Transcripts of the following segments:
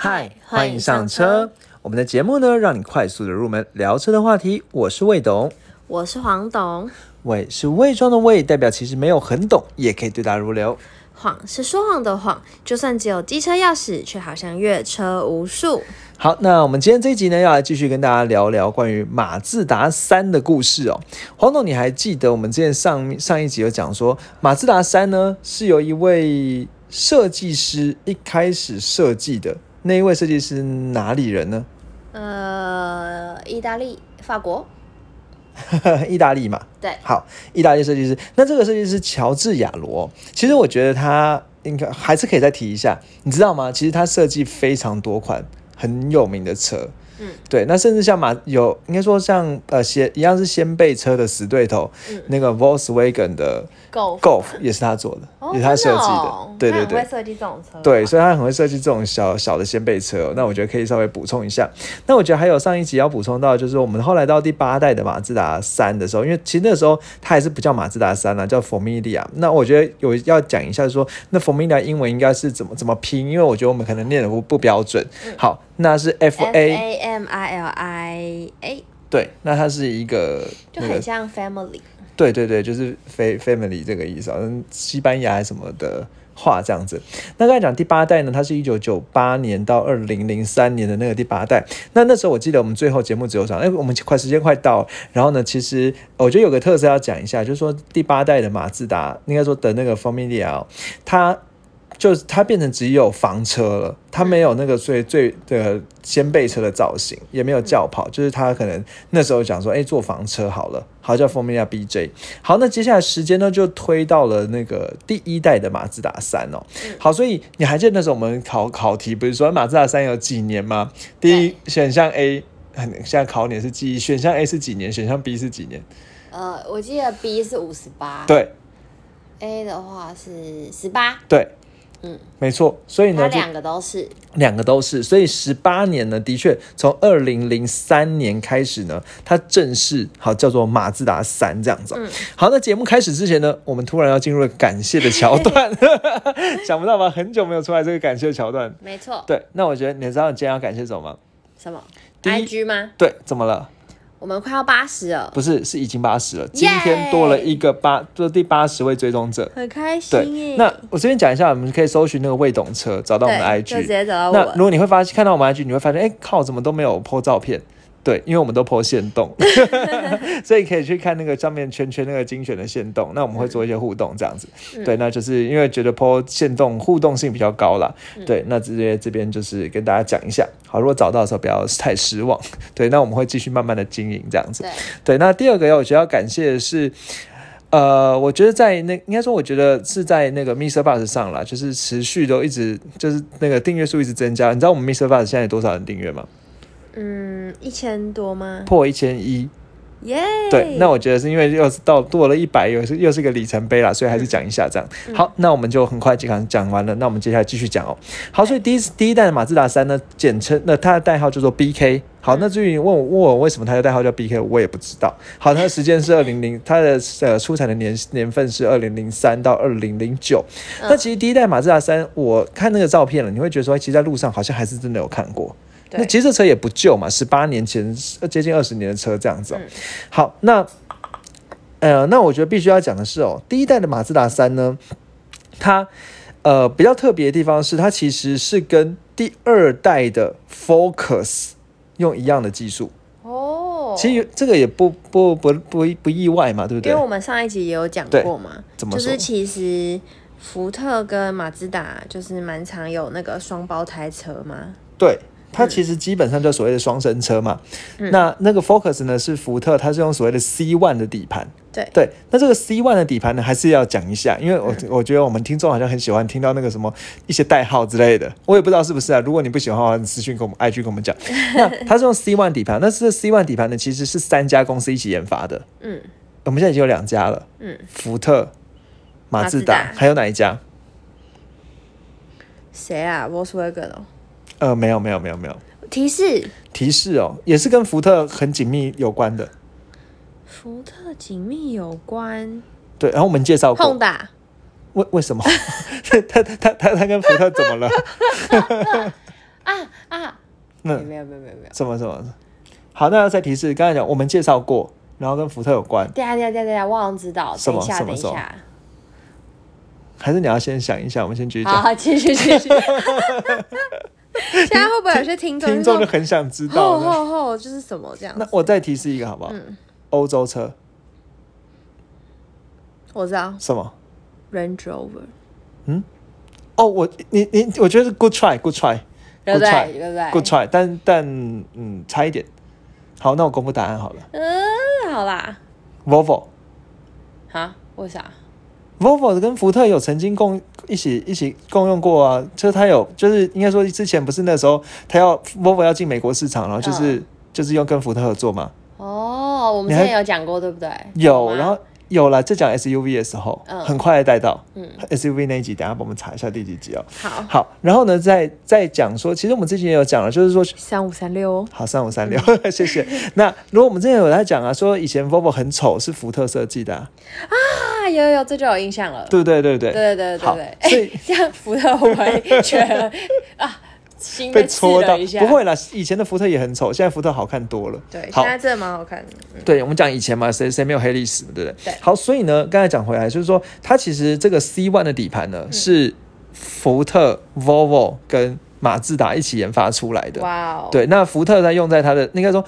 嗨，欢迎上车。我们的节目呢，让你快速的入门聊车的话题。我是魏董，我是黄董。魏是伪装的魏，代表其实没有很懂，也可以对答如流。谎是说谎的谎，就算只有机车钥匙，却好像越车无数。好，那我们今天这一集呢，要来继续跟大家聊聊关于马自达三的故事哦。黄董，你还记得我们之前上上一集有讲说，马自达三呢是由一位设计师一开始设计的，那一位设计师哪里人呢？呃，意大利、法国。意大利嘛，对，好，意大利设计师。那这个设计师乔治亚罗，其实我觉得他应该还是可以再提一下，你知道吗？其实他设计非常多款很有名的车。嗯，对，那甚至像马有应该说像呃先一样是先辈车的死对头，那个 Volkswagen 的 Golf 也是他做的，也是他设计的，对对对，会设计这种车，对，所以他很会设计这种小小的先辈车。那我觉得可以稍微补充一下。那我觉得还有上一集要补充到，就是我们后来到第八代的马自达三的时候，因为其实那时候它还是不叫马自达三了，叫 Formilia。那我觉得有要讲一下，说那 Formilia 英文应该是怎么怎么拼，因为我觉得我们可能念的不不标准。好。那是 F A M I L I A，对，那它是一个就很像 family，对对对，就是 fa family 这个意思，好像，西班牙什么的话这样子。那刚才讲第八代呢，它是一九九八年到二零零三年的那个第八代。那那时候我记得我们最后节目只有讲，哎，我们快时间快到，然后呢，其实我觉得有个特色要讲一下，就是说第八代的马自达，应该说的那个 Familia，它。就是它变成只有房车了，它没有那个最最的先辈车的造型，也没有轿跑，就是它可能那时候讲说，哎，做房车好了，好叫 Formula BJ。好，那接下来时间呢就推到了那个第一代的马自达三哦。好，所以你还记得那时候我们考考题不是说马自达三有几年吗？第一选项 A，现在考你是记忆，选项 A 是几年？选项 B 是几年？呃，我记得 B 是五十八，对，A 的话是十八，对。嗯，没错，所以呢，两个都是，两个都是，所以十八年呢，的确从二零零三年开始呢，它正式好叫做马自达三这样子。嗯，好，那节目开始之前呢，我们突然要进入了感谢的桥段，想不到吧？很久没有出来这个感谢桥段，没错。对，那我觉得你知道你今天要感谢什么吗？什么？I G 吗？对，怎么了？我们快要八十了，不是，是已经八十了。今天多了一个八，就是第八十位追踪者，很开心。对，那我这边讲一下，我们可以搜寻那个未懂车，找到我们的 IG，直接找到我。那如果你会发现看到我们 IG，你会发现，哎，靠，怎么都没有 po 照片？对，因为我们都破线动，所以可以去看那个上面圈圈那个精选的线动。那我们会做一些互动这样子。对，那就是因为觉得破线动互动性比较高啦。对，那直接这边就是跟大家讲一下。好，如果找到的时候不要太失望。对，那我们会继续慢慢的经营这样子。对，那第二个要我觉得要感谢的是，呃，我觉得在那应该说，我觉得是在那个 Mr. Bus 上啦，就是持续都一直就是那个订阅数一直增加。你知道我们 Mr. Bus 现在有多少人订阅吗？嗯，一千多吗？破一千一，耶！对，那我觉得是因为又是到多了一百，又是又是一个里程碑啦，所以还是讲一下这样。好，那我们就很快就讲讲完了。那我们接下来继续讲哦。好，所以第一第一代的马自达三呢，简称那它的代号叫做 BK。好，那至于问我问我为什么它的代号叫 BK，我也不知道。好，它的时间是二零零，它的呃出产的年年份是二零零三到二零零九。那其实第一代马自达三，我看那个照片了，你会觉得说，其实在路上好像还是真的有看过。那其实这车也不旧嘛，十八年前接近二十年的车这样子。好，那呃，那我觉得必须要讲的是哦，第一代的马自达三呢，它呃比较特别的地方是，它其实是跟第二代的 Focus 用一样的技术哦。其实这个也不不不不不意外嘛，对不对？因为我们上一集也有讲过嘛，怎么就是其实福特跟马自达就是蛮常有那个双胞胎车嘛。对。它其实基本上就所谓的双生车嘛，那那个 Focus 呢是福特，它是用所谓的 C One 的底盘。对对，那这个 C One 的底盘呢，还是要讲一下，因为我我觉得我们听众好像很喜欢听到那个什么一些代号之类的，我也不知道是不是啊。如果你不喜欢的话，你私信跟我们 IG 跟我们讲。那它是用 C One 底盘，那是 C One 底盘呢，其实是三家公司一起研发的。嗯，我们现在已经有两家了。嗯，福特、马自达，还有哪一家？谁啊？Volkswagen 哦。呃，没有没有没有没有提示提示哦，也是跟福特很紧密有关的。福特紧密有关，对。然后我们介绍过。碰打？为为什么？他他他他他跟福特怎么了？啊啊！没有没有没有没有什么什么？好，那要再提示，刚才讲我们介绍过，然后跟福特有关，对啊对啊对啊对啊，我好像知道。什么等一下什么什么等一下，还是你要先想一下？我们先继续讲。好好继续继续。现在会不会有些听众听众就很想知道吼。吼吼，就是什么这样？那我再提示一个好不好？嗯欧洲车我知道什么？Range Rover，嗯哦，我你你，我觉得是 good try，good try，对不 Good try，对？对不对 good try，但但嗯，差一点。好，那我公布答案好了。嗯，好啦，Volvo。哈，为啥？Volvo 跟福特有曾经共一起一起共用过啊，就是他有，就是应该说之前不是那时候他要 Volvo 要进美国市场，然后就是、嗯。就是用跟福特合作嘛，哦，我们之前有讲过，对不对？有，然后有了，在讲 SUV 的时候，嗯很快的带到，嗯 SUV 那一集，等下帮我们查一下第几集哦。好，好，然后呢，再再讲说，其实我们之前也有讲了，就是说三五三六哦，好，三五三六，谢谢。那如果我们之前有在讲啊，说以前 Volvo 很丑，是福特设计的、啊，啊，有有有，这就有印象了。对不对？对不对？对对对好对对，所以哎这样福特会不会觉得啊，心被戳到？不会啦，以前的福特也很丑，现在福特好看多了。对，现在真的蛮好看的。嗯对，我们讲以前嘛，谁谁没有黑历史，对不对？对好，所以呢，刚才讲回来，就是说，它其实这个 C One 的底盘嗯呢，是福特、Volvo 跟马自达一起研发出来的。哇哦，对，那福特它用在它的，应该说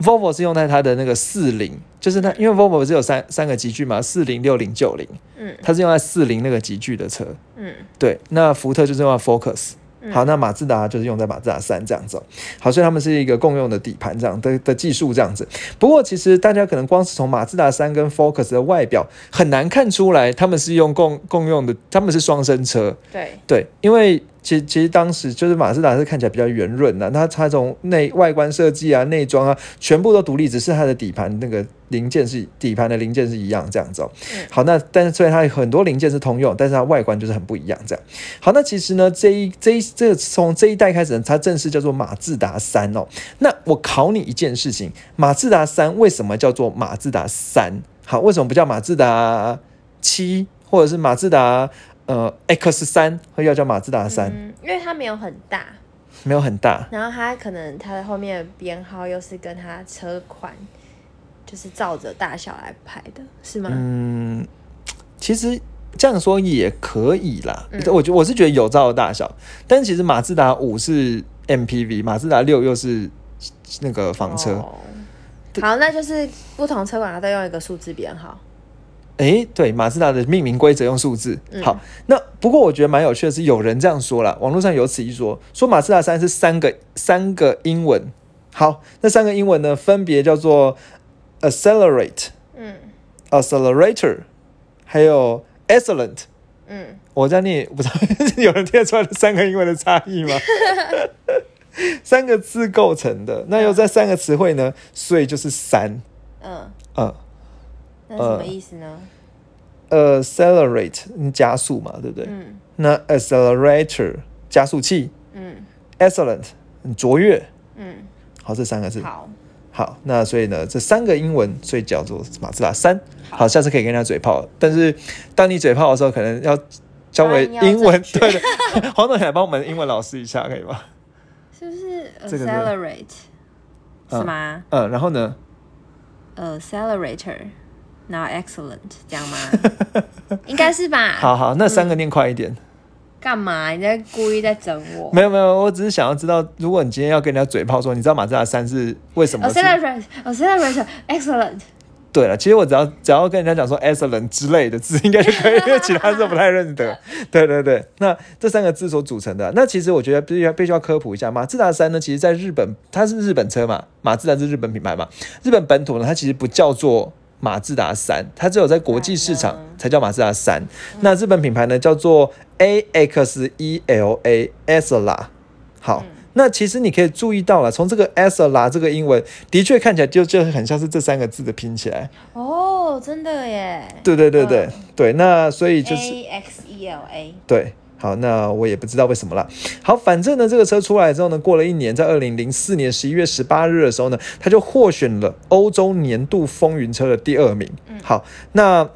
Volvo 是用在它的那个四零，就是它，因为 Volvo 不是有三三个级距嘛，四零、六零、九零，嗯它是用在四零那个级距的车。嗯对，那福特就是用在 Focus。嗯好，那马自达就是用在马自达三这样子、哦。好，所以他们是一个共用的底盘这样的的技术这样子。不过其实大家可能光是从马自达三跟 Focus 的外表很难看出来，他们是用共共用的，他们是双生车。对，对，因为其实其实当时就是马自达是看起来比较圆润的，那它从内外观设计啊、内装啊，全部都独立，只是它的底盘那个零件是底盘的零件是一样这样子哦。嗯好，那但是虽然它很多零件是通用，但是它外观就是很不一样这样。好，那其实呢，这一这一这个从这一代开始呢，它正式叫做马自达三哦。那我考你一件事情，马自达三为什么叫做马自达三？好，为什么不叫马自达七，或者是马自达呃 X 三，或要叫马自达三？嗯，因为它没有很大，没有很大，然后它可能它的后面的编号又是跟它车款就是照着大小来排的，是吗？嗯，其实这样说也可以啦。嗯我觉我是觉得有照的大小，但其实马自达五是 MPV，马自达六又是那个房车。哦好，那就是不同车款它都用一个数字编号。诶，对，马自达的命名规则用数字。嗯好，那不过我觉得蛮有趣的是，有人这样说了，网络上有此一说，说马自达三是三个三个英文。好，那三个英文呢，分别叫做 accelerate、嗯 accelerator，还有 excellent。嗯，我这样念，不知道 有人听得出来这三个英文的差异吗？三个字构成的，那又在三个词汇呢，所以就是三。嗯，嗯那什么意思呢？，accelerate 嗯加速嘛，对不对？嗯那 accelerator 加速器嗯，excellent 嗯卓越。嗯，好，这三个字。好，好，那所以呢，这三个英文，所以叫做马自达三。好，下次可以跟人家嘴炮，但是当你嘴炮的时候，可能要交为英文。对 的，黄总来帮我们英文老师一下，可以吗？是不是 accelerate 嗯是吗嗯，然后呢？？accelerator，然后 excellent 这样吗？应该是吧？好好，那三个念快一点。干嘛？你在故意在整我没有没有，我只是想要知道，如果你今天要跟人家嘴炮说，你知道马自达三是为什么是？？accelerate accelerator excellent，对了，其实我只要只要跟人家讲说 excellent 之类的字，应该就可以，因为其他字我不太认得。对对对，那这三个字所组成的，那其实我觉得必须要必须要科普一下，马自达三呢，其实在日本它是日本车嘛，马自达是日本品牌嘛，日本本土呢，它其实不叫做。马自达三，它只有在国际市场嗯才叫马自达三。那日本品牌呢叫做 A X E L A s l a 好，那其实你可以注意到了，从这个 s l a 这个英文，的确看起来就就很像是这三个字的拼起来。哦，真的耶对对对对、嗯对，那所以就是 A X E L A，对。好，那我也不知道为什么了。好，反正呢，这个车出来之后呢，过了一年，在二零零四年十一月十八日的时候呢，它就获选了欧洲年度风云车的第二名。好，那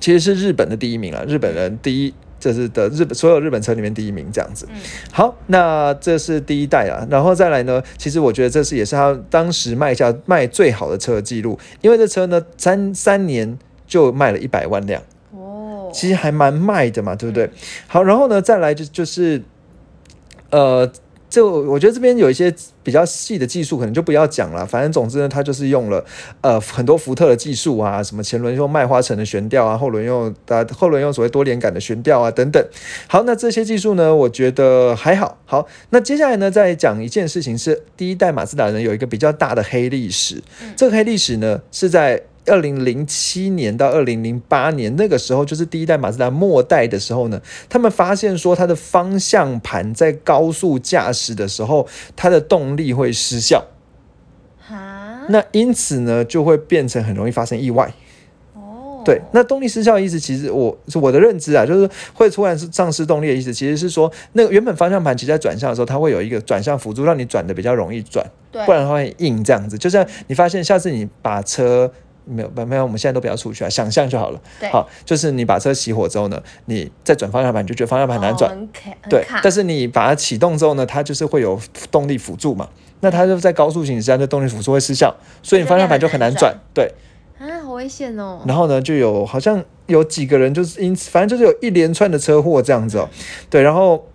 其实是日本的第一名了，日本人第一这是的日本所有日本车里面第一名这样子。嗯好，那这是第一代啊，然后再来呢，其实我觉得这是也是他当时卖下卖最好的车的记录，因为这车呢三三年就卖了一百万辆。哦，其实还蛮卖的嘛，对不对？好，然后呢，再来就就是，呃，就我觉得这边有一些比较细的技术，可能就不要讲了。反正总之呢，它就是用了呃很多福特的技术啊，什么前轮用麦花臣的悬吊啊，后轮用呃后轮用所谓多连杆的悬吊啊等等。好，那这些技术呢，我觉得还好。好，那接下来呢，再讲一件事情是，第一代马自达呢有一个比较大的黑历史，这个黑历史呢是在。二零零七年到二零零八年那个时候，就是第一代马自达末代的时候呢，他们发现说它的方向盘在高速驾驶的时候，它的动力会失效，哈，那因此呢，就会变成很容易发生意外。哦，对，那动力失效的意思，其实我是我的认知啊，就是会突然是丧失动力的意思，其实是说那个原本方向盘其实在转向的时候，它会有一个转向辅助，让你转的比较容易转，不然的话会硬这样子。就像你发现下次你把车没有没有，我们现在都不要出去啊，想象就好了。对好，就是你把车熄火之后呢，你再转方向盘，你就觉得方向盘难转，哦很卡很对。但是你把它启动之后呢，它就是会有动力辅助嘛，那它就在高速行驶下，那动力辅助会失效，所以你方向盘就很难转。对，啊，好危险哦。然后呢，就有好像有几个人就是因此，反正就是有一连串的车祸这样子哦。对，然后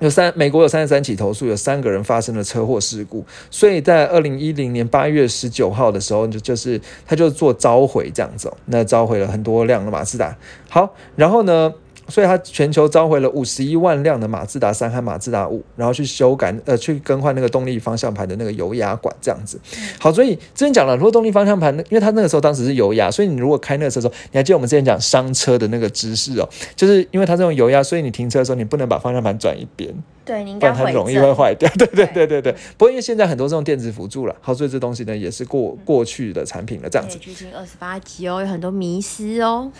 有三美国有三十三起投诉，有三个人发生了车祸事故，所以在二零一零年八月十九号的时候，就就是他就做召回这样子，那召回了很多辆的马自达。好，然后呢？所以它全球召回了五十一万辆的马自达三和马自达五，然后去修改呃去更换那个动力方向盘的那个油压管这样子。好，所以之前讲了，如果动力方向盘，因为它那个时候当时是油压，所以你如果开那个车的时候，你还记得我们之前讲伤车的那个知识哦，就是因为它这种油压，所以你停车的时候你不能把方向盘转一边，对，你应不该回然它容易会坏掉。对对对对对。不过因为现在很多这种电子辅助了，好，所以这东西呢也是过过去的产品了，这样子可。以去听二十八集哦，有很多迷失哦，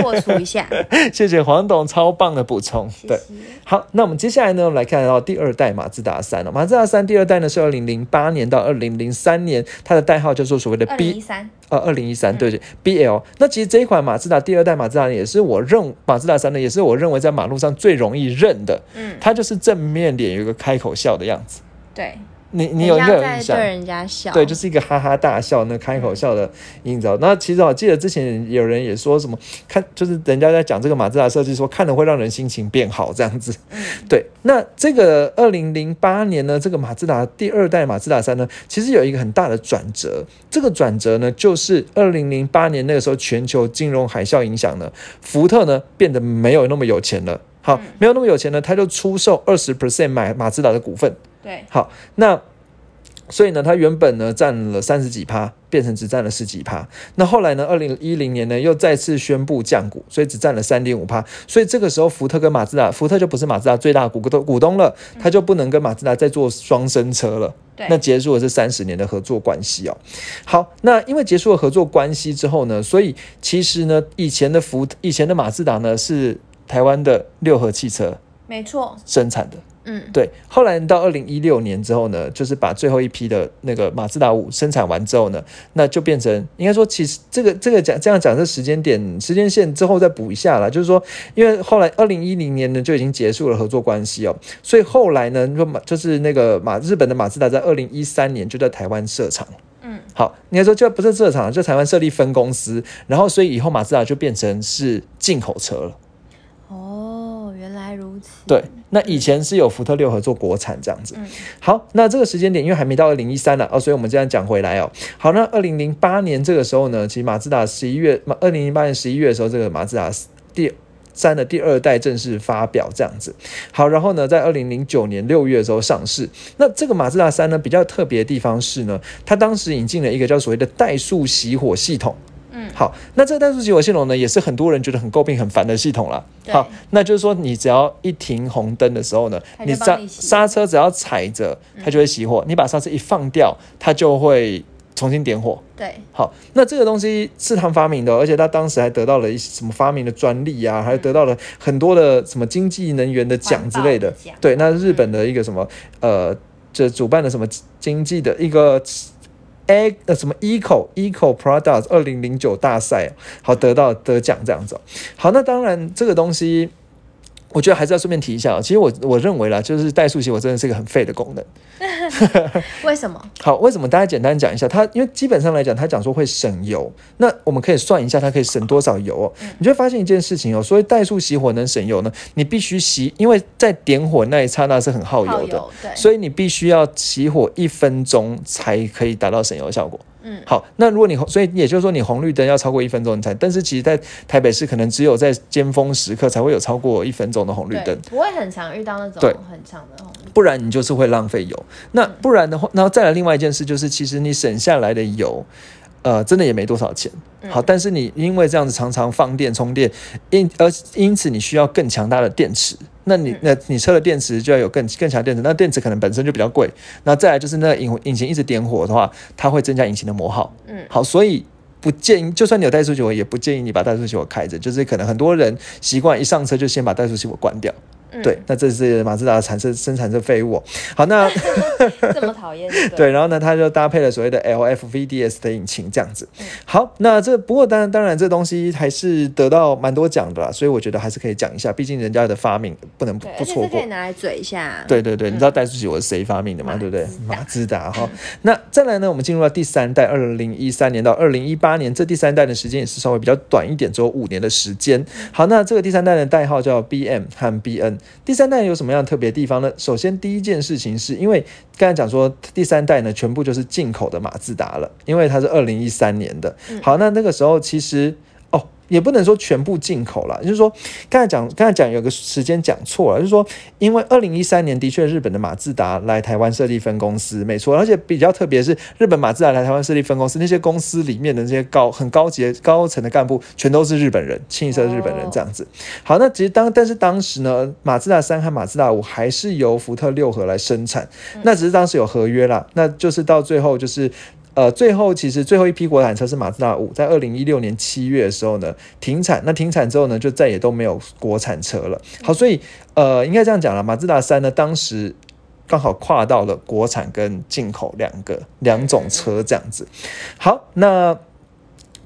破除一下。谢谢黄董超棒的补充。对。好，那我们接下来呢，我们来看到第二代马自达三了。马自达三第二代呢是二零零八年到二零零三年，它的代号叫做所谓的 B 一三，呃，二零一三，对对，BL。那其实这一款马自达第二代马自达也是我认马自达三呢，也是我认为在马路上最容易认的。嗯，它就是正面脸有一个开口笑的样子，对，你你有应该有印象？人家笑，对，就是一个哈哈大笑，那开口笑的营造。那其实我记得之前有人也说什么，看就是人家在讲这个马自达设计，说看了会让人心情变好这样子。嗯对，那这个二零零八年呢，这个马自达第二代马自达三呢，其实有一个很大的转折。这个转折呢，就是二零零八年那个时候全球金融海啸影响呢，福特呢变得没有那么有钱了。好，嗯没有那么有钱呢，他就出售二十 percent 买马自达的股份。对，好，那所以呢，他原本呢占了三十几趴，变成只占了十几趴。那后来呢，二零一零年呢又再次宣布降股，所以只占了三点五趴。所以这个时候，福特跟马自达，福特就不是马自达最大的股东股东了，他就不能跟马自达再做双生车了。对那结束了这三十年的合作关系哦。好，那因为结束了合作关系之后呢，所以其实呢，以前的福以前的马自达呢是台湾的六合汽车没错，生产的。嗯，对，后来到二零一六年之后呢，就是把最后一批的那个马自达五生产完之后呢，那就变成应该说，其实这个这个讲这样讲这时间点时间线之后再补一下啦，就是说，因为后来二零一零年呢就已经结束了合作关系哦，所以后来呢，就马就是那个马日本的马自达在二零一三年就在台湾设厂。嗯，好，应该说就不是设厂，就台湾设立分公司，然后所以以后马自达就变成是进口车了。哦，原来如此，对，那以前是有福特六合做国产这样子。嗯好，那这个时间点因为还没到二零一三了哦，所以我们这样讲回来哦。好，那二零零八年这个时候呢，其实马自达十一月，马二零零八年十一月的时候，这个马自达第三的第二代正式发表这样子。好，然后呢，在二零零九年六月的时候上市。那这个马自达三呢，比较特别的地方是呢，它当时引进了一个叫所谓的怠速熄火系统。嗯，好，那这个怠速熄火系统呢，也是很多人觉得很诟病、很烦的系统啦。好，那就是说，你只要一停红灯的时候呢，你刹刹车只要踩着，它就会熄火；你把刹车一放掉，它就会重新点火。对，好，那这个东西是他们发明的哦，而且他当时还得到了一些什么发明的专利啊，还得到了很多的什么经济能源的奖之类的。对，那日本的一个什么呃，这主办的什么经济的一个。E 呃什么 eco eco products 二零零九大赛，好得到得奖这样子、好，那当然这个东西我觉得还是要顺便提一下哦。其实我我认为啦，就是怠速熄火真的是一个很废的功能。为什么？好，为什么？大家简单讲一下，它因为基本上来讲，它讲说会省油，那我们可以算一下它可以省多少油哦。你就会发现一件事情哦，所以怠速熄火能省油呢，你必须熄，因为在点火那一刹那是很耗油的，对，所以你必须要熄火一分钟才可以达到省油的效果。嗯，好，那如果你所以也就是说你红绿灯要超过一分钟你才，但是其实在台北市可能只有在尖峰时刻才会有超过一分钟的红绿灯，不会很常遇到那种对。很长的红绿，不然你就是会浪费油。那不然的话，然后再来另外一件事就是，其实你省下来的油，呃，真的也没多少钱。好，但是你因为这样子常常放电充电，因而因此你需要更强大的电池。那你那你车的电池就要有更更强电池，那电池可能本身就比较贵。那再来就是那引引擎一直点火的话，它会增加引擎的磨耗。嗯，好，所以不建议，就算你有怠速器，我，也不建议你把怠速熄火开着。就是可能很多人习惯一上车就先把怠速熄火关掉。对，那这是马自达产生生产这废物。好，那 这么讨厌。对，然后呢，它就搭配了所谓的 LFVDS 的引擎，这样子。好，那这不过当然当然这东西还是得到蛮多奖的啦，所以我觉得还是可以讲一下，毕竟人家的发明不能不错过。可以拿来嘴一下。对对对，你知道怠速熄火是谁发明的吗？对不对？马自达哈。那再来呢，我们进入到第三代，二零一三年到二零一八年，这第三代的时间也是稍微比较短一点，只有五年的时间。好，那这个第三代的代号叫 BM 和 BN。第三代有什么样特别地方呢？首先，第一件事情是因为刚才讲说第三代呢，全部就是进口的马自达了，因为它是二零一三年的。好，那那个时候其实。也不能说全部进口了，就是说，刚才讲，刚才讲有个时间讲错了，就是说，因为二零一三年的确日本的马自达来台湾设立分公司，没错，而且比较特别是日本马自达来台湾设立分公司，那些公司里面的那些高很高级高层的干部全都是日本人，清一色日本人这样子。好，那其实当但是当时呢，马自达三和马自达五还是由福特六合来生产，那只是当时有合约啦，那就是到最后就是。呃，最后其实最后一批国产车是马自达五，在二零一六年七月的时候呢停产。那停产之后呢，就再也都没有国产车了。好，所以呃，应该这样讲了，马自达三呢，当时刚好跨到了国产跟进口两个两种车这样子。好，那。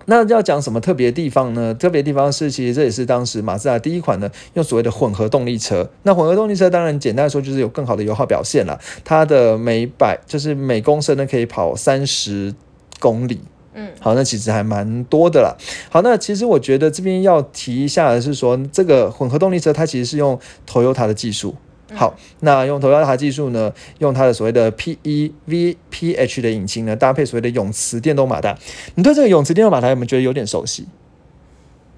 那要讲什么特别地方呢？特别地方是，其实这也是当时马自达第一款呢，用所谓的混合动力车。那混合动力车当然简单来说就是有更好的油耗表现了。它的每百就是每公升呢可以跑三十公里。嗯，好，那其实还蛮多的啦。好，那其实我觉得这边要提一下的是说，这个混合动力车它其实是用 Toyota 的技术。好，那用头雕塔技术呢？用它的所谓的 PEVPH 的引擎呢，搭配所谓的永磁电动马达。你对这个永磁电动马达有没有觉得有点熟悉？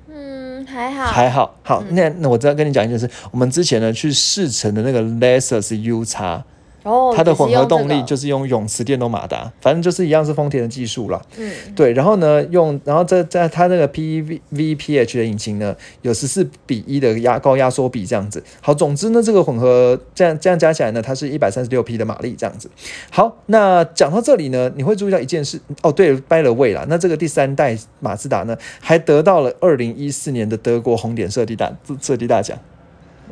嗯，还好，还好。好，那那我再跟你讲一件事，我们之前呢去试乘的那个 Lexus U 叉。它的混合动力就是用永磁电动马达，反正就是一样是丰田的技术了。嗯，对。然后呢，用然后在在它那个 PVPH 的引擎呢，有十四比一的压高压缩比这样子。好，总之呢，这个混合这样这样加起来呢，它是一百三十六匹的马力这样子。好，那讲到这里呢，你会注意到一件事哦，对，掰了位了。那这个第三代马自达呢，还得到了二零一四年的德国红点设计大设计大奖。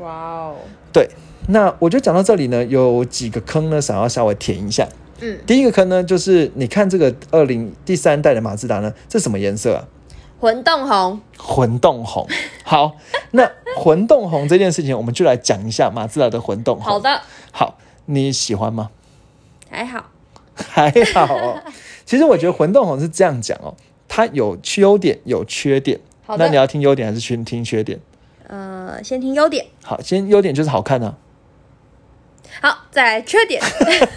哇哦，对。那我就讲到这里呢，有几个坑呢，想要稍微填一下。嗯，第一个坑呢，就是你看这个二零第三代的马自达呢，这什么颜色啊？混动红。混动红。好，那混动红这件事情，我们就来讲一下马自达的混动红。好的。好，你喜欢吗？还好。还好。其实我觉得混动红是这样讲哦，它有优点有缺点。好那你要听优点还是先听缺点？呃，先听优点。好，先优点就是好看呢。好，再来缺点。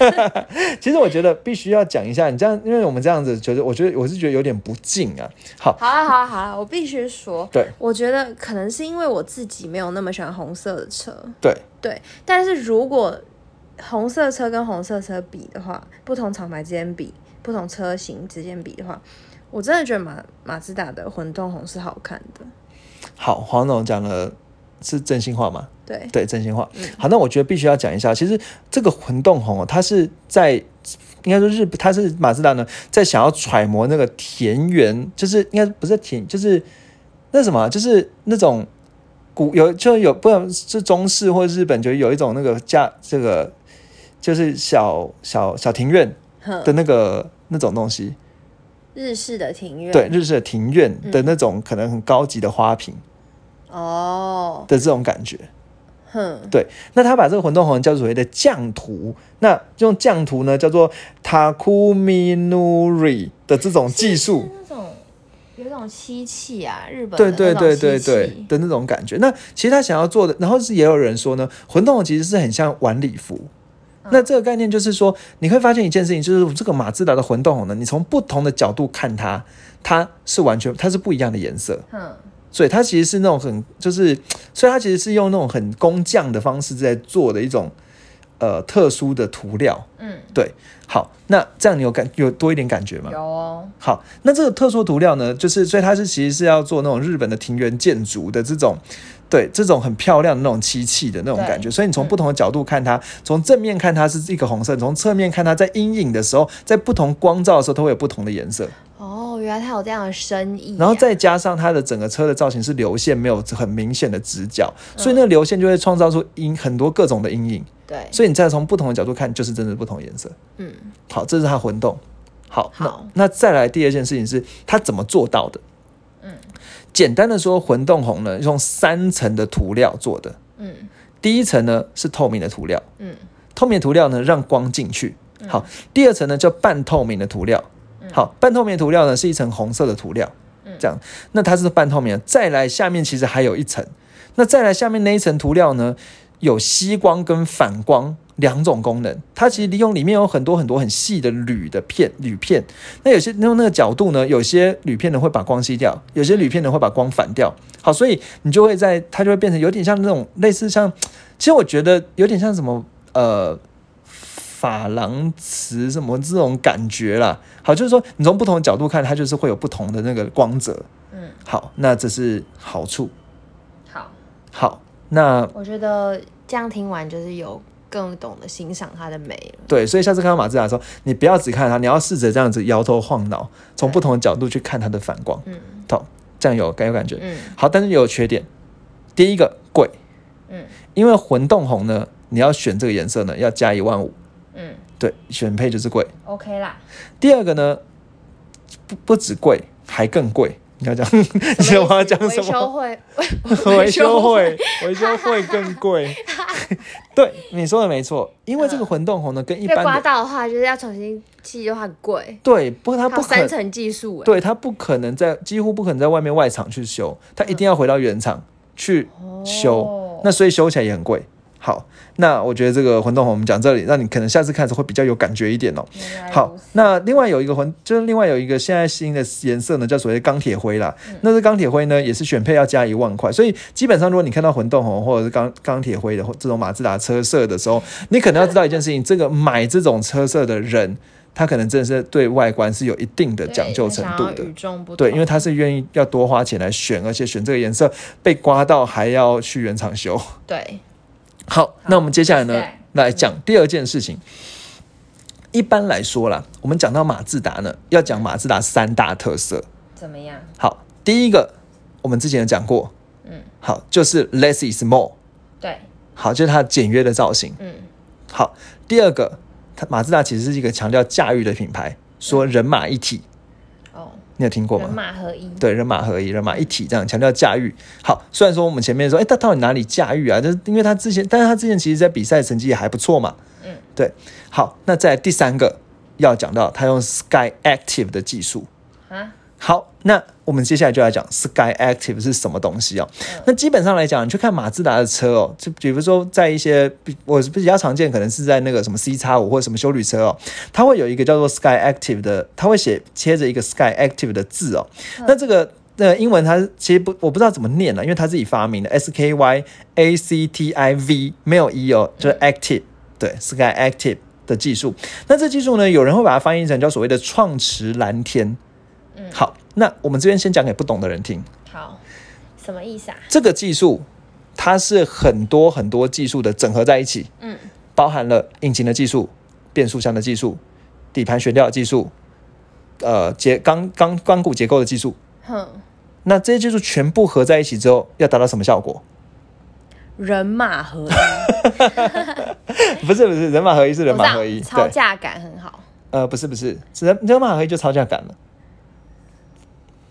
其实我觉得必须要讲一下，你这样，因为我们这样子，觉得我觉得我是觉得有点不敬啊。好，好啊，好啊，好啊，我必须说，对，我觉得可能是因为我自己没有那么喜欢红色的车。对，对，但是如果红色车跟红色车比的话，不同厂牌之间比，不同车型之间比的话，我真的觉得马马自达的混动红是好看的。好，黄总讲了是真心话吗？对对，真心话。好，那我觉得必须要讲一下，其实这个混动红哦，它是在应该说日，它是马自达呢，在想要揣摩那个田园，就是应该不是田，就是那什么，就是那种古有就有，不管是中式或日本，就有一种那个家，这个就是小小小庭院的那个那种东西。日式的庭院，对，日式的庭院的那种可能很高级的花瓶，哦，的这种感觉，哼，对，那他把这个混动红叫做所谓的降图，那用降图呢叫做 Takuminuri 的这种技术。是，那种有一种漆器啊，日本对对对对对的那种感觉。那其实他想要做的，然后是也有人说呢，混动红其实是很像晚礼服。那这个概念就是说，你会发现一件事情，就是这个马自达的混动红呢，你从不同的角度看它，它是完全它是不一样的颜色。哼，所以它其实是那种很，就是，所以它其实是用那种很工匠的方式在做的一种呃特殊的涂料。嗯，对，好，那这样你有感有多一点感觉吗？有哦，好，那这个特殊涂料呢，就是所以它是其实是要做那种日本的庭园建筑的这种。对这种很漂亮的那种漆器的那种感觉，所以你从不同的角度看它，从正面看它是一个红色，从侧面看它在阴影的时候，在不同光照的时候，它会有不同的颜色。哦，原来它有这样的深意啊、然后再加上它的整个车的造型是流线，没有很明显的直角，嗯所以那个流线就会创造出阴很多各种的阴影。对，所以你再从不同的角度看，就是真的不同颜色。嗯，好，这是它混动。好，好那那再来第二件事情是它怎么做到的？嗯，简单的说，混动红呢用三层的涂料做的。嗯第一层呢是透明的涂料，嗯透明的涂料呢让光进去。好，第二层呢叫半透明的涂料。好，半透明涂料呢是一层红色的涂料。这样，那它是半透明的。再来下面其实还有一层，那再来下面那一层涂料呢有吸光跟反光两种功能。它其实利用里面有很多很多很细的铝的片铝片，那有些用那个角度呢，有些铝片呢会把光吸掉，有些铝片呢会把光反掉。好，所以你就会在它就会变成有点像那种类似像，其实我觉得有点像什么呃。珐琅瓷什么这种感觉啦，好，就是说你从不同的角度看，它就是会有不同的那个光泽。嗯，好，那这是好处。好，好，那我觉得这样听完就是有更懂得欣赏它的美了。对，所以下次看到马自达的时候，你不要只看它，你要试着这样子摇头晃脑，从不同的角度去看它的反光。嗯好，这样有感有感觉。嗯好，但是有缺点。第一个贵，嗯因为混动红呢，你要选这个颜色呢，要加一万五。嗯对，选配就是贵。，OK 啦。第二个呢，不不止贵，还更贵。你要讲，你知道我要讲什维修么？会，维修会，维修会更贵。对，你说的没错，因为这个混动红呢，跟一般的到的话，就是要重新漆的话很贵，对，不过它它不三层技术哎。对，它不可能在几乎不可能在外面外厂去修，它一定要回到原厂去修。哦那所以修起来也很贵。好，那我觉得这个混动红我们讲这里，让你可能下次看的时候会比较有感觉一点哦。好，那另外有一个混，就是另外有一个现在新的颜色呢，叫所谓的钢铁灰啦。嗯那这钢铁灰呢，也是选配要加一万块，所以基本上如果你看到混动红或者是钢钢铁灰的或这种马自达车色的时候，你可能要知道一件事情，这个买这种车色的人，他可能真的是对外观是有一定的对讲究程度的。对，因为他是愿意要多花钱来选，而且选这个颜色被刮到还要去原厂修。对，好，那我们接下来呢，来讲第二件事情。一般来说啦，我们讲到马自达呢，要讲马自达三大特色。怎么样？好，第一个我们之前有讲过，嗯，好，就是 less is more，对，好，就是它简约的造型。嗯好，第二个，它马自达其实是一个强调驾驭的品牌，说人马一体，哦，你有听过吗人吗？马合一。对，人马合一，人马一体，这样强调驾驭。好，虽然说我们前面说，哎，他到底哪里驾驭啊？就是因为他之前，但是他之前其实在比赛成绩也还不错嘛。嗯，对。好，那在第三个要讲到他用 Sky Active 的技术。啊，好，那我们接下来就来讲 Sky Active 是什么东西哦。那基本上来讲，你去看马自达的车哦，就比如说在一些比我比较常见，可能是在那个什么 C 叉五或者什么修旅车哦，它会有一个叫做 Sky Active 的，它会写贴着一个 Sky Active 的字哦。那这个那英文它其实不我不知道怎么念了，因为它自己发明的 S K Y A C T I V 没有 E 哦，就是 Active 对 Sky Active 的技术。那这技术呢，有人会把它翻译成叫所谓的创驰蓝天。嗯好，那我们这边先讲给不懂的人听。好，什么意思啊？这个技术它是很多很多技术的整合在一起，嗯，包含了引擎的技术、变速箱的技术、底盘悬吊的技术、呃结钢钢钢骨结构的技术。哼，那这些技术全部合在一起之后，要达到什么效果？人马合一，不是不是，人马合一是人马合一，对，超价感很好，呃，不是不是，是人人马合一就超价感了，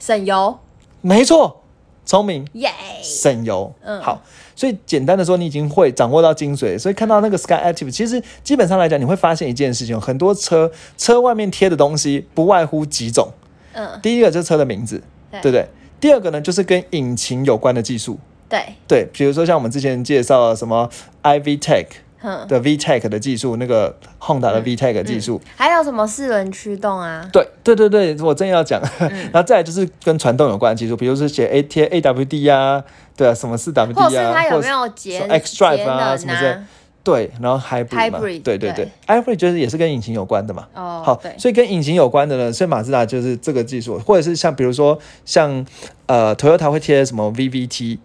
省油。没错，聪明、耶，省油。嗯好，所以简单的说，你已经会掌握到精髓。所以看到那个 Sky Active，其实基本上来讲，你会发现一件事情：很多车车外面贴的东西不外乎几种。嗯，第一个就是车的名字，对对不对？第二个呢，就是跟引擎有关的技术。对，对，比如说像我们之前介绍的什么 iV Tech 哼，的 VTEC 的技术，那个 Honda 的 VTEC 的技术，还有什么四轮驱动啊？对对对对，我正要讲，嗯。然后再来就是跟传动有关的技术，比如说写 A T AWD 啊，对啊，什么四 WD 或是啊，它有没有 X Drive 啊什么之类。对，然后 Hybrid 嘛。Hybrid，对对对。对，Hybrid 就是也是跟引擎有关的嘛。哦，好，，所以跟引擎有关的呢，所以马自达就是这个技术，或者是像比如说像呃，Toyota 会贴什么 VVT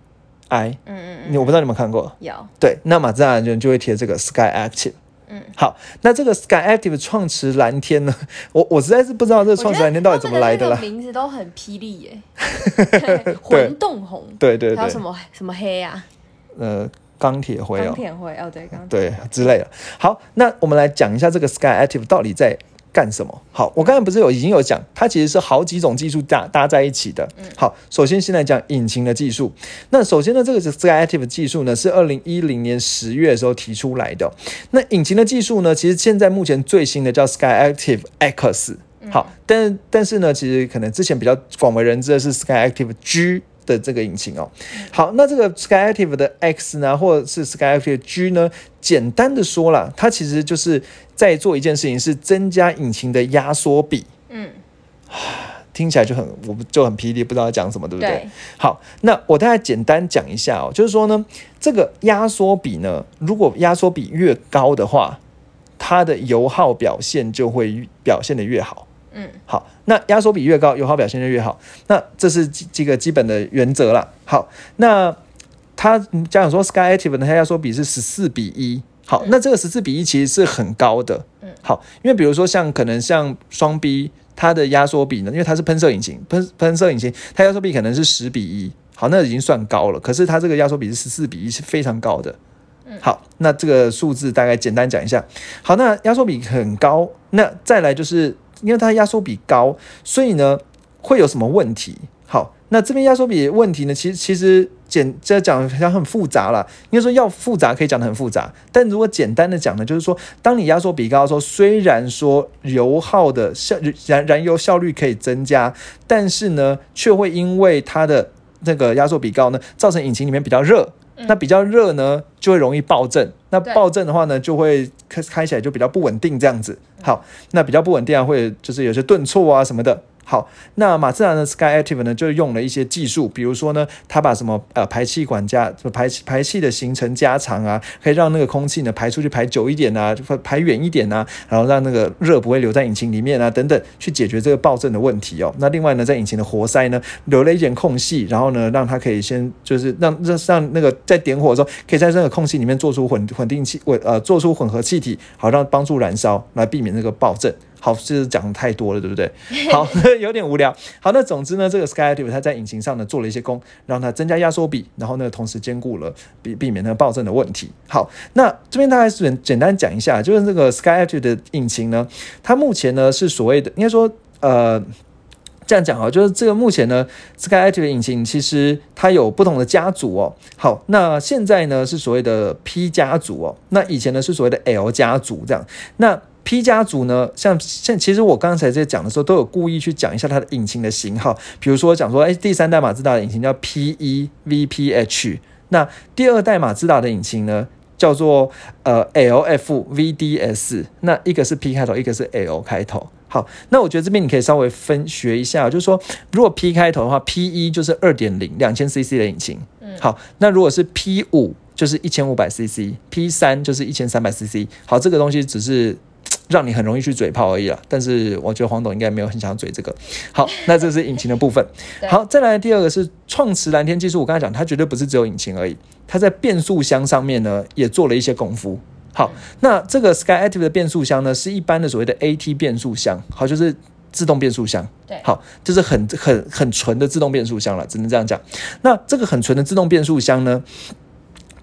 I，嗯嗯。你我不知道你有没有看过，有，对，那马自达人就会贴这个 Sky Active。嗯，好，那这个 Sky Active 创驰蓝天呢，我我实在是不知道这个创驰蓝天到底怎么来的名字都很霹雳耶，对 混动红，对对对。还有什，么什么黑啊？呃，钢铁灰哦，钢铁灰哦，对，钢铁对之类的。好，那我们来讲一下这个 Sky Active 到底在干什么。好，我刚才不是有已经有讲，它其实是好几种技术搭搭在一起的。好，首先先来讲引擎的技术。那首先呢，这个是 Sky Active 技术呢是二零一零年十月的时候提出来的。那引擎的技术呢，其实现在目前最新的叫 Sky Active X。好，但但是呢，其实可能之前比较广为人知的是 Sky Active G 的这个引擎哦。好，那这个 Sky Active 的 X 呢，或者是 Sky Active G 呢，简单的说啦，它其实就是在做一件事情，是增加引擎的压缩比。嗯，听起来就很，我们就很霹雳，不知道要讲什么，对不对？对，好，那我大概简单讲一下哦，就是说呢，这个压缩比呢，如果压缩比越高的话，它的油耗表现就会表现的越好。嗯，好，那压缩比越高，油耗表现就越好。那这是几几个基本的原则啦。好，那它家长说 Sky Active 呢，它压缩比是十四比一。好，那这个十四比一其实是很高的。嗯，好，因为比如说像可能像双 B，它的压缩比呢，因为它是喷射引擎，喷喷射引擎，它压缩比可能是十比一。好，那已经算高了，可是它这个压缩比是十四比一，是非常高的。好，那这个数字大概简单讲一下。好，那压缩比很高，那再来就是因为它压缩比高，所以呢会有什么问题？好，那这边压缩比问题呢，其实其实简这讲好像很复杂啦。应该说要复杂可以讲得很复杂，但如果简单的讲呢，就是说当你压缩比高的时候，虽然说油耗的效燃燃油效率可以增加，但是呢却会因为它的那个压缩比高呢，造成引擎里面比较热。那比较热呢，就会容易爆震。那对爆震的话呢，就会开开起来就比较不稳定，这样子。好，那比较不稳定啊，会就是有些顿挫啊什么的。好，那马自达的 Sky Active 呢，就用了一些技术，比如说呢，它把什么呃排气管加排气排气的行程加长啊，可以让那个空气呢排出去排久一点啊，排排远一点啊，然后让那个热不会留在引擎里面啊，等等，去解决这个爆震的问题哦。那另外呢，在引擎的活塞呢留了一点空隙，然后呢，让它可以先就是让让让那个在点火的时候，可以在这个空隙里面做出混混定气混呃做出混合气体，好让帮助燃烧，来避免那个爆震。好，这是讲得太多了，对不对？好，有点无聊。好，那总之呢，这个 Sky Active 它在引擎上呢做了一些功，让它增加压缩比，然后呢，同时兼顾了避避免那个爆震的问题。好，那这边大概是简简单讲一下，就是这个 Sky Active 的引擎呢，它目前呢是所谓的应该说呃。这样讲啊，就是这个目前呢，Sky Active 的引擎其实它有不同的家族哦。好，那现在呢是所谓的 P 家族哦，那以前呢是所谓的 L 家族这样。那 P 家族呢，像像其实我刚才在讲的时候，都有故意去讲一下它的引擎的型号，比如说讲说，哎，第三代马自达的引擎叫 P 一 VPH，那第二代马自达的引擎呢？叫做呃 LF VDS，那一个是 P 开头，一个是 L 开头。好，那我觉得这边你可以稍微分学一下，就是说，如果 P 开头的话，P 一就是二点零两千 CC 的引擎。嗯好，那如果是 P 五就是一千五百 CC，P 三就是一千三百 CC。好，这个东西只是让你很容易去嘴炮而已啦。但是我觉得黄董应该没有很想嘴这个。好，那这是引擎的部分。好，再来第二个是创驰蓝天技术。我刚才讲，它绝对不是只有引擎而已，它在变速箱上面呢也做了一些功夫。好，那这个 Sky Active 的变速箱呢，是一般的所谓的 AT 变速箱，好，就是自动变速箱。对好，就是很很很纯的自动变速箱了，只能这样讲。那这个很纯的自动变速箱呢，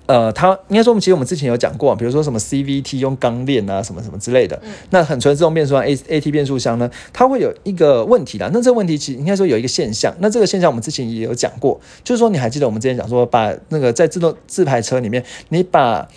呃，它应该说，我们其实我们之前有讲过，比如说什么 CVT 用钢链啊，什么什么之类的。那很纯自动变速箱 A AT 变速箱呢，它会有一个问题的。那这个问题其实应该说有一个现象。那这个现象我们之前也有讲过，就是说你还记得我们之前讲说，把那个在自动自排车里面，你把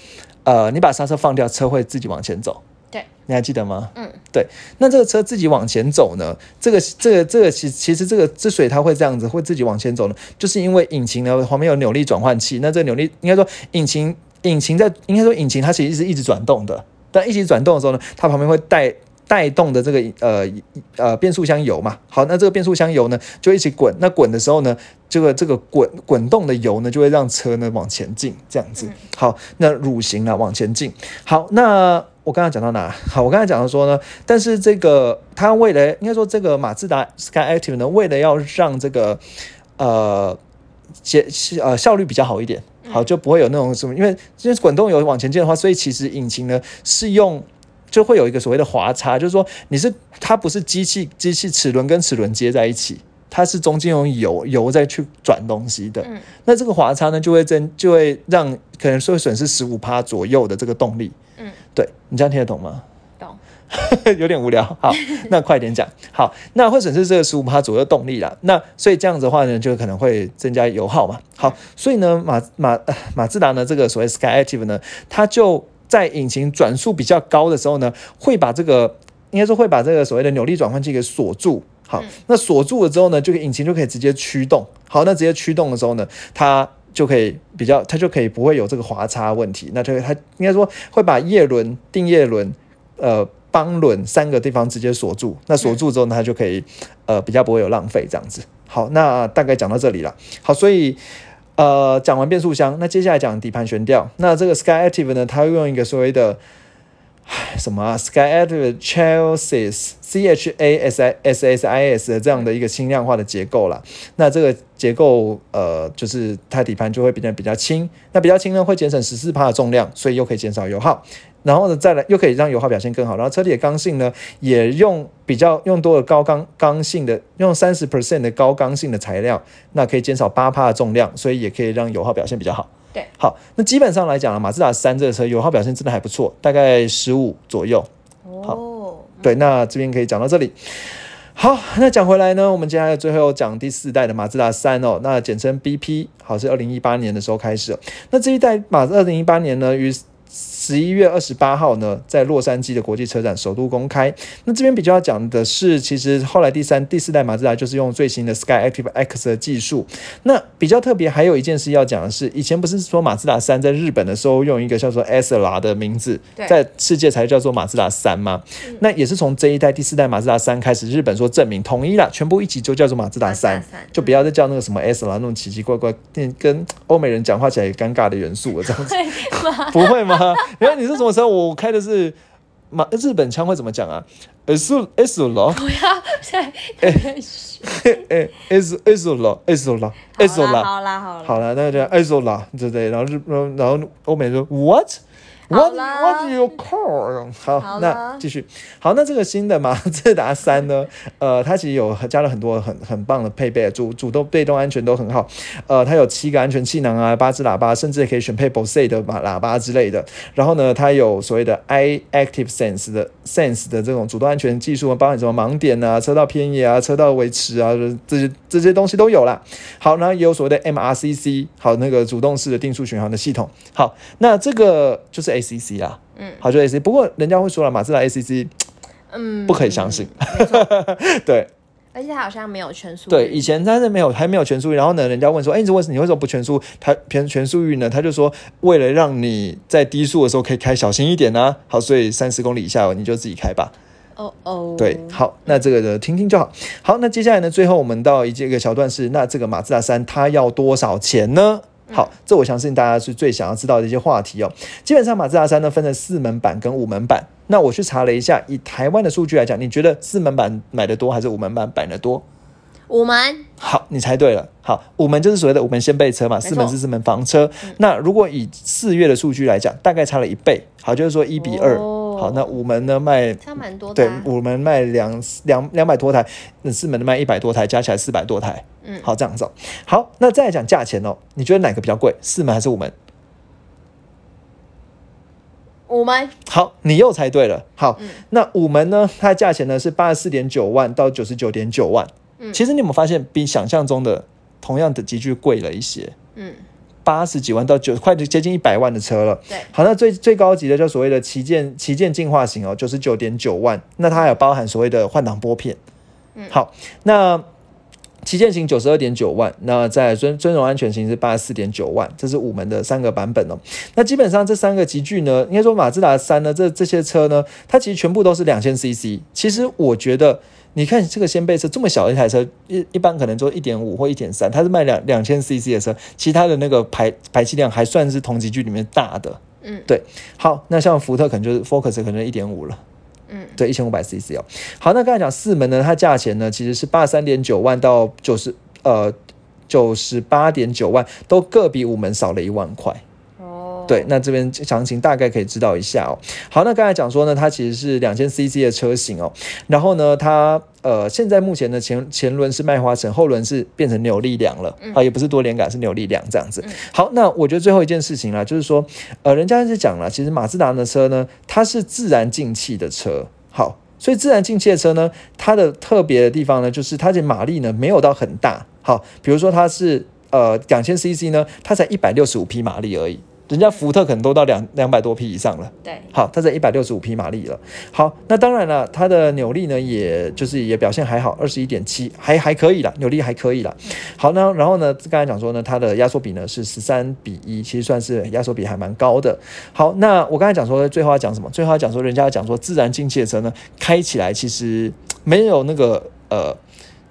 呃你把刹车放掉，车会自己往前走。对，你还记得吗？嗯，对。那这个车自己往前走呢？这个这个这个其其实这个之所以它会这样子会自己往前走呢，就是因为引擎呢旁边有扭力转换器。那这个扭力应该说引擎引擎在应该说引擎它其实是一直转动的，但一起转动的时候呢，它旁边会带带动的这个呃呃变速箱油嘛。好，那这个变速箱油呢就一起滚。那滚的时候呢，这个这个滚滚动的油呢就会让车呢往前进，这样子。好，那蠕行啊往前进。好，那。我刚才讲到哪？好，我刚才讲到说呢，但是这个它为了应该说这个马自达 Sky Active 呢，为了要让这个呃节呃效率比较好一点，好就不会有那种什么，因为因为滚动油往前进的话，所以其实引擎呢是用就会有一个所谓的滑差，就是说你是它不是机器机器齿轮跟齿轮接在一起，它是中间用油油再去转东西的。嗯，那这个滑差呢就会增就会让可能会损失十五趴左右的这个动力。嗯，对你这样听得懂吗？懂，有点无聊。好，那快点讲。好，那会损失这个十五帕左右动力啦。那所以这样子的话呢，就可能会增加油耗嘛。好，所以呢，马马马自达呢，这个所谓 Sky Active 呢，它就在引擎转速比较高的时候呢，会把这个应该说会把这个所谓的扭力转换器给锁住。好，那锁住了之后呢，这个引擎就可以直接驱动。好，那直接驱动的时候呢，它就可以比较，它就可以不会有这个滑差问题。那就它应该说会把叶轮、定叶轮、呃帮轮三个地方直接锁住。那锁住之后呢，它就可以呃比较不会有浪费这样子。好，那大概讲到这里了。好，所以呃讲完变速箱，那接下来讲底盘悬吊。那这个 Sky Active 呢，它用一个所谓的。什么啊？Sky Active Chassis C H A S I S S I S 的这样的一个轻量化的结构啦。那这个结构呃，就是它底盘就会变得比较轻。那比较轻呢，会节省十四帕的重量，所以又可以减少油耗。然后呢，再来又可以让油耗表现更好。然后车体的刚性呢，也用比较用多的高刚刚性的，用三十 percent 的高刚性的材料，那可以减少八帕的重量，所以也可以让油耗表现比较好。对，好，那基本上来讲啊，马自达三这个车油耗表现真的还不错，大概十五左右。哦，对，那这边可以讲到这里。好，那讲回来呢，我们接下来最后讲第四代的马自达三哦，那简称 BP，好是二零一八年的时候开始。那这一代马二零一八年呢，于十一月二十八号呢，在洛杉矶的国际车展首度公开。那这边比较要讲的是，其实后来第三、第四代马自达就是用最新的 Sky Active X 的技术。那比较特别还有一件事要讲的是，以前不是说马自达三在日本的时候用一个叫做 S L 的名字，在世界才叫做马自达三吗？那也是从这一代第四代马自达三开始，日本说证明统一了，全部一起就叫做马自达三，就不要再叫那个什么 S L 那种奇奇怪怪、跟欧美人讲话起来尴尬的元素了，这样子不会吗？因为你是什么时候？我开的是马日本腔，会怎么讲啊？S S 了，不要再哎哎 S S 了 S 了 S 了，好啦好啦，好了，那就 S 了，对不对？然后日然后欧美说 What？What What do you call？好，那继续。好，那这个新的马自达三呢？呃，它其实有加了很多很很棒的配备，主主动、被动安全都很好。呃，它有七个安全气囊啊，八只喇叭，甚至也可以选配 Bose 的马喇叭之类的。然后呢，它有所谓的 i Active Sense 的 Sense 的这种主动安全技术，包含什么盲点啊、车道偏移啊、车道维持啊，这些这些东西都有啦。好，然后也有所谓的 MRCC，好，那个主动式的定速巡航的系统。好，那这个就是。A C C 啊，嗯，好就 ACC 不过人家会说了，马自达 A C C，嗯，不可以相信，对，而且它好像没有全速，对，以前它是没有，还没有全速域，然后呢，人家问说，哎，你为什么你为什么不全速？它偏全速域呢？他就说，为了让你在低速的时候可以开小心一点呢，好，所以三十公里以下你就自己开吧。哦哦，对，好，那这个的听听就好。好，那接下来呢，最后我们到一这个小段是，那这个马自达三它要多少钱呢？好，这我相信大家是最想要知道的一些话题哦。基本上马自达三呢分成四门版跟五门版。那我去查了一下，以台湾的数据来讲，你觉得四门版买的多还是五门版买的多？五门。好，你猜对了。好，五门就是所谓的五门先备车嘛，四门是四门房车。那如果以四月的数据来讲，大概差了一倍。好，就是说一比二。好，那五门呢卖差蛮多，对，五门卖两两两百多台，那四门的卖一百多台，加起来四百多台。嗯，好，这样子。好，那再来讲价钱哦，你觉得哪个比较贵？四门还是五门？五门好，你又猜对了。好，嗯那五门呢？它的价钱呢是八十四点九万到九十九点九万。嗯其实你有没有发现，比想象中的同样的集具贵了一些？嗯，八十几万到九，快接近一百万的车了。对好，那最最高级的叫所谓的旗舰旗舰进化型哦，九十九点九万。那它还有包含所谓的换挡拨片。嗯好，那旗舰型九十二点九万，那在尊尊荣安全型是八十四点九万，这是五门的三个版本哦。那基本上这三个级距呢，应该说马自达三呢，这这些车呢，它其实全部都是两千 CC。其实我觉得。你看这个掀背车这么小一台车，一一般可能做一点五或一点三，它是卖两两千 CC 的车，其他的那个排排气量还算是同级距里面大的。嗯，对。好，那像福特可能就是 Focus 可能一点五了。嗯，对，一千五百 CC 哦。好，那刚才讲四门呢，它价钱呢其实是八十三点九万到九十呃九十八点九万，都各比五门少了一万块。哦，对，那这边详情大概可以知道一下哦。好，那刚才讲说呢，它其实是两千 CC 的车型哦，然后呢，它呃现在目前的前前轮是麦花臣，后轮是变成扭力梁了、啊，也不是多连杆，是扭力梁这样子。好，那我觉得最后一件事情啦，就是说，呃，人家是讲了，其实马自达的车呢，它是自然进气的车，好。所以自然进气的车呢，它的特别的地方呢，就是它的马力呢没有到很大。好，比如说它是呃两千 CC 呢，它才一百六十五匹马力而已，人家福特可能都到两两百多匹以上了。对，好，它在一百六十五匹马力了。好，那当然了，它的扭力呢，也就是也表现还好，二十一点七，还还可以啦，扭力还可以啦。好，那然后呢，刚才讲说呢，它的压缩比呢是十三比一，其实算是压缩比还蛮高的。好，那我刚才讲说最后要讲什么？最后要讲说，人家要讲说自然进气的车呢，开起来其实没有那个呃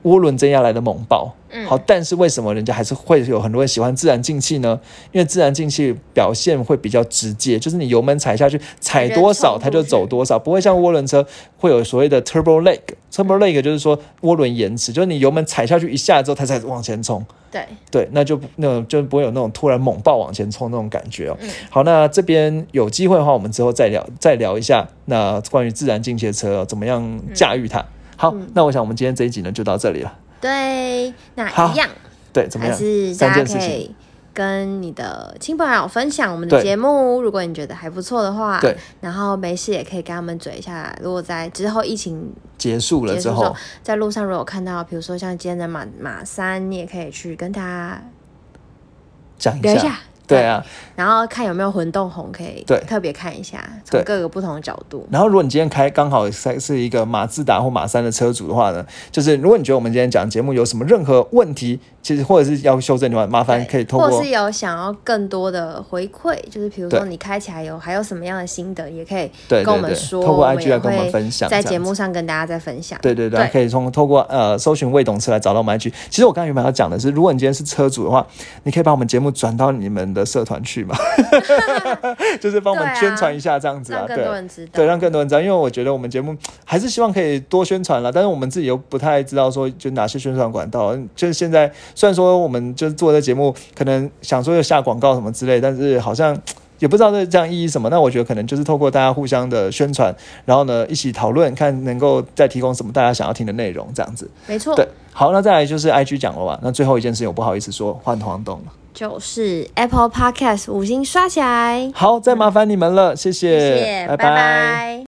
涡轮增压来的猛爆。嗯好，但是为什么人家还是会有很多人喜欢自然进气呢？因为自然进气表现会比较直接，就是你油门踩下去，踩多少它就走多少，不会像涡轮车会有所谓的 turbo lag。turbo lag 就是说涡轮延迟，就是你油门踩下去一下之后，它才往前冲。对，对，那就那种就不会有那种突然猛爆往前冲那种感觉哦。嗯好，那这边有机会的话，我们之后再聊再聊一下那关于自然进气的车、哦、怎么样驾驭它。好，那我想我们今天这一集呢就到这里了。对，那好一样对，怎么还样？是大家三件事情。可以跟你的亲朋好友分享我们的节目，如果你觉得还不错的话，对，然后没事也可以跟他们嘴一下。如果在之后疫情结束了之后，，在路上如果看到，比如说像今天的马马三，你也可以去跟他讲一下。对啊，然后看有没有混动红，可以对。特别看一下，从各个不同的角度。然后，如果你今天开刚好是是一个马自达或马三的车主的话呢，就是如果你觉得我们今天讲节目有什么任何问题，其实或者是要修正的话，麻烦可以通过或是有想要更多的回馈，就是比如说你开起来有还有什么样的心得，也可以跟我们说，透过我 IG 也来跟我们会分享在节目上跟大家再分享。对对对，对。可以从透过呃搜寻未懂车来找到我们 IG。其实我刚才原本要讲的是，如果你今天是车主的话，你可以把我们节目转到你们的社团去嘛，就是帮我们宣传一下这样子啊，让更对多人知道。对，让更多人知道，因为我觉得我们节目还是希望可以多宣传了，但是我们自己又不太知道说就哪些宣传管道。就是现在虽然说我们就是做这节目，可能想说要下广告什么之类，但是好像。也不知道这这样意义什么，那我觉得可能就是透过大家互相的宣传，然后呢一起讨论，看能够再提供什么大家想要听的内容，这样子。没错，对，好，那再来就是 IG 讲了吧。那最后一件事情，我不好意思说，换黄董了。就是 Apple Podcast 五星刷起来，好，再麻烦你们了，谢谢，谢谢，拜拜